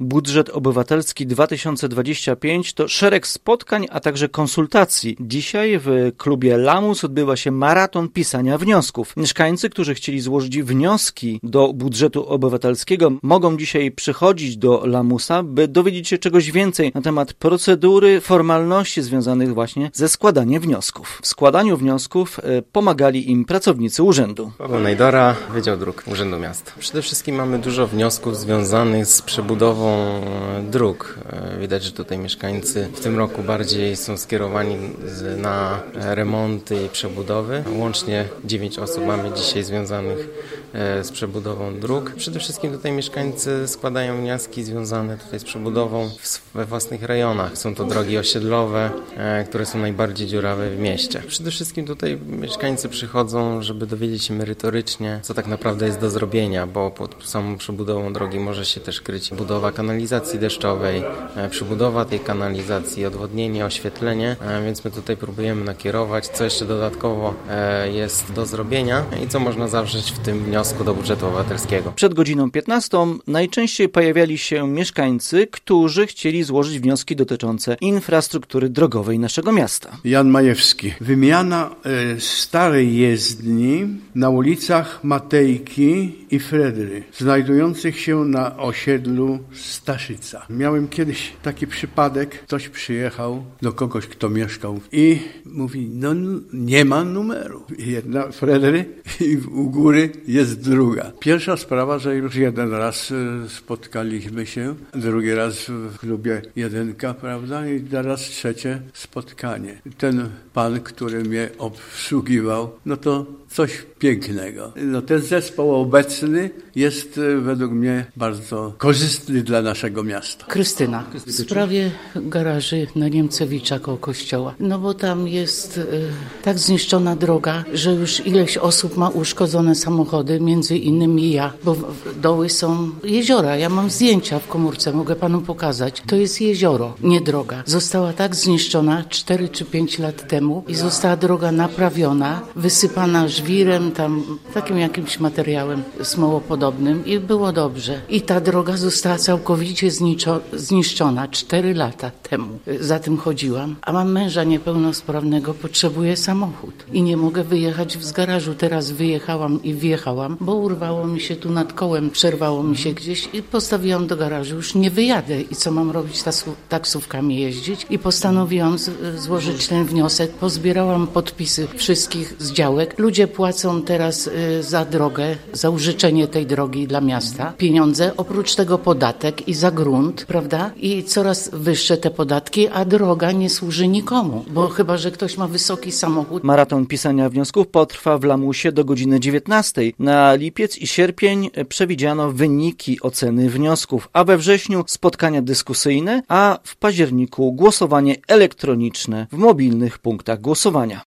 Budżet Obywatelski 2025 to szereg spotkań, a także konsultacji. Dzisiaj w klubie Lamus odbywa się maraton pisania wniosków. Mieszkańcy, którzy chcieli złożyć wnioski do budżetu obywatelskiego, mogą dzisiaj przychodzić do Lamusa, by dowiedzieć się czegoś więcej na temat procedury, formalności związanych właśnie ze składaniem wniosków. W składaniu wniosków e, pomagali im pracownicy urzędu. Paweł Najdora, Wydział Dróg Urzędu Miasta. Przede wszystkim mamy dużo wniosków związanych z przebudową dróg. E, widać, że tutaj mieszkańcy w tym roku bardziej są skierowani na remonty i przebudowy. Łącznie 9 osób mamy dzisiaj związanych e, z przebudową dróg. Przede wszystkim tutaj mieszkańcy składają wnioski związane tutaj z przebudową we własnych rejonach. Są to drogi osiedlowe, e, które są najbardziej dziurawe w mieście. Przede wszystkim tutaj mieszkańcy przychodzą, żeby dowiedzieć się merytorycznie, co tak naprawdę jest do zrobienia, bo pod samą przebudową drogi może się też kryć budowa kanalizacji deszczowej, e, przybudowa tej kanalizacji, odwodnienie, oświetlenie, e, więc my tutaj próbujemy nakierować, co jeszcze dodatkowo e, jest do zrobienia i co można zawrzeć w tym wniosku do budżetu obywatelskiego. Przed godziną 15 najczęściej pojawiali się mieszkańcy, którzy chcieli złożyć wnioski dotyczące infrastruktury drogowej naszego miasta. Jan Majewski. Wymiana starej jezdni na ulicach Matejki i Fredry, znajdujących się na osiedlu Staszyca. Miałem kiedyś taki przypadek, ktoś przyjechał do kogoś, kto mieszkał i mówi, no nie ma numeru. Jedna Fredry i u góry jest druga. Pierwsza sprawa, że już jeden raz e, spotkaliśmy się, drugi raz w klubie jedynka, prawda, i teraz trzecie spotkanie. Ten pan, który mnie obsługiwał, no to coś pięknego. No ten zespół obecny jest e, według mnie bardzo korzystny dla naszego miasta. Krystyna, w sprawie garaży na Niemcewicza koło kościoła. No bo tam jest y, tak zniszczona droga, że już ileś osób ma uszkodzone samochody, między innymi ja, bo doły są jeziora. Ja mam zdjęcia w komórce, mogę panu pokazać. To jest jezioro, nie droga. Została tak zniszczona 4 czy 5 lat temu i została droga naprawiona, wysypana żwirem, tam takim jakimś materiałem smołopodobnym i było dobrze. I ta droga została całkowicie zniszczona 4 lata temu. Za tym chodziłam, a mam męża niepełnosprawnego, potrzebuję samochód i nie mogę wyjechać z garażu. Teraz wyjechałam i wjechałam, bo urwało mi się tu nad kołem, przerwało mi się gdzieś i postawiłam do garażu. Już nie wyjadę i co mam robić? Taksówkami jeździć i postanowiłam złożyć ten wniosek. Pozbierałam podpisy wszystkich z działek. Ludzie płacą teraz y, za drogę, za użyczenie tej drogi dla miasta pieniądze, oprócz tego podatek i za grunt, prawda? I coraz wyższe te podatki, a droga nie służy nikomu, bo chyba, że ktoś ma wysoki samochód. Maraton pisania wniosków potrwa w Lamusie do godziny 19. Na lipiec i sierpień przewidziano wyniki oceny wniosków, a we wrześniu spotkania dyskusyjne, a w październiku głosowanie elektroniczne w mobilnych punktach głosowania.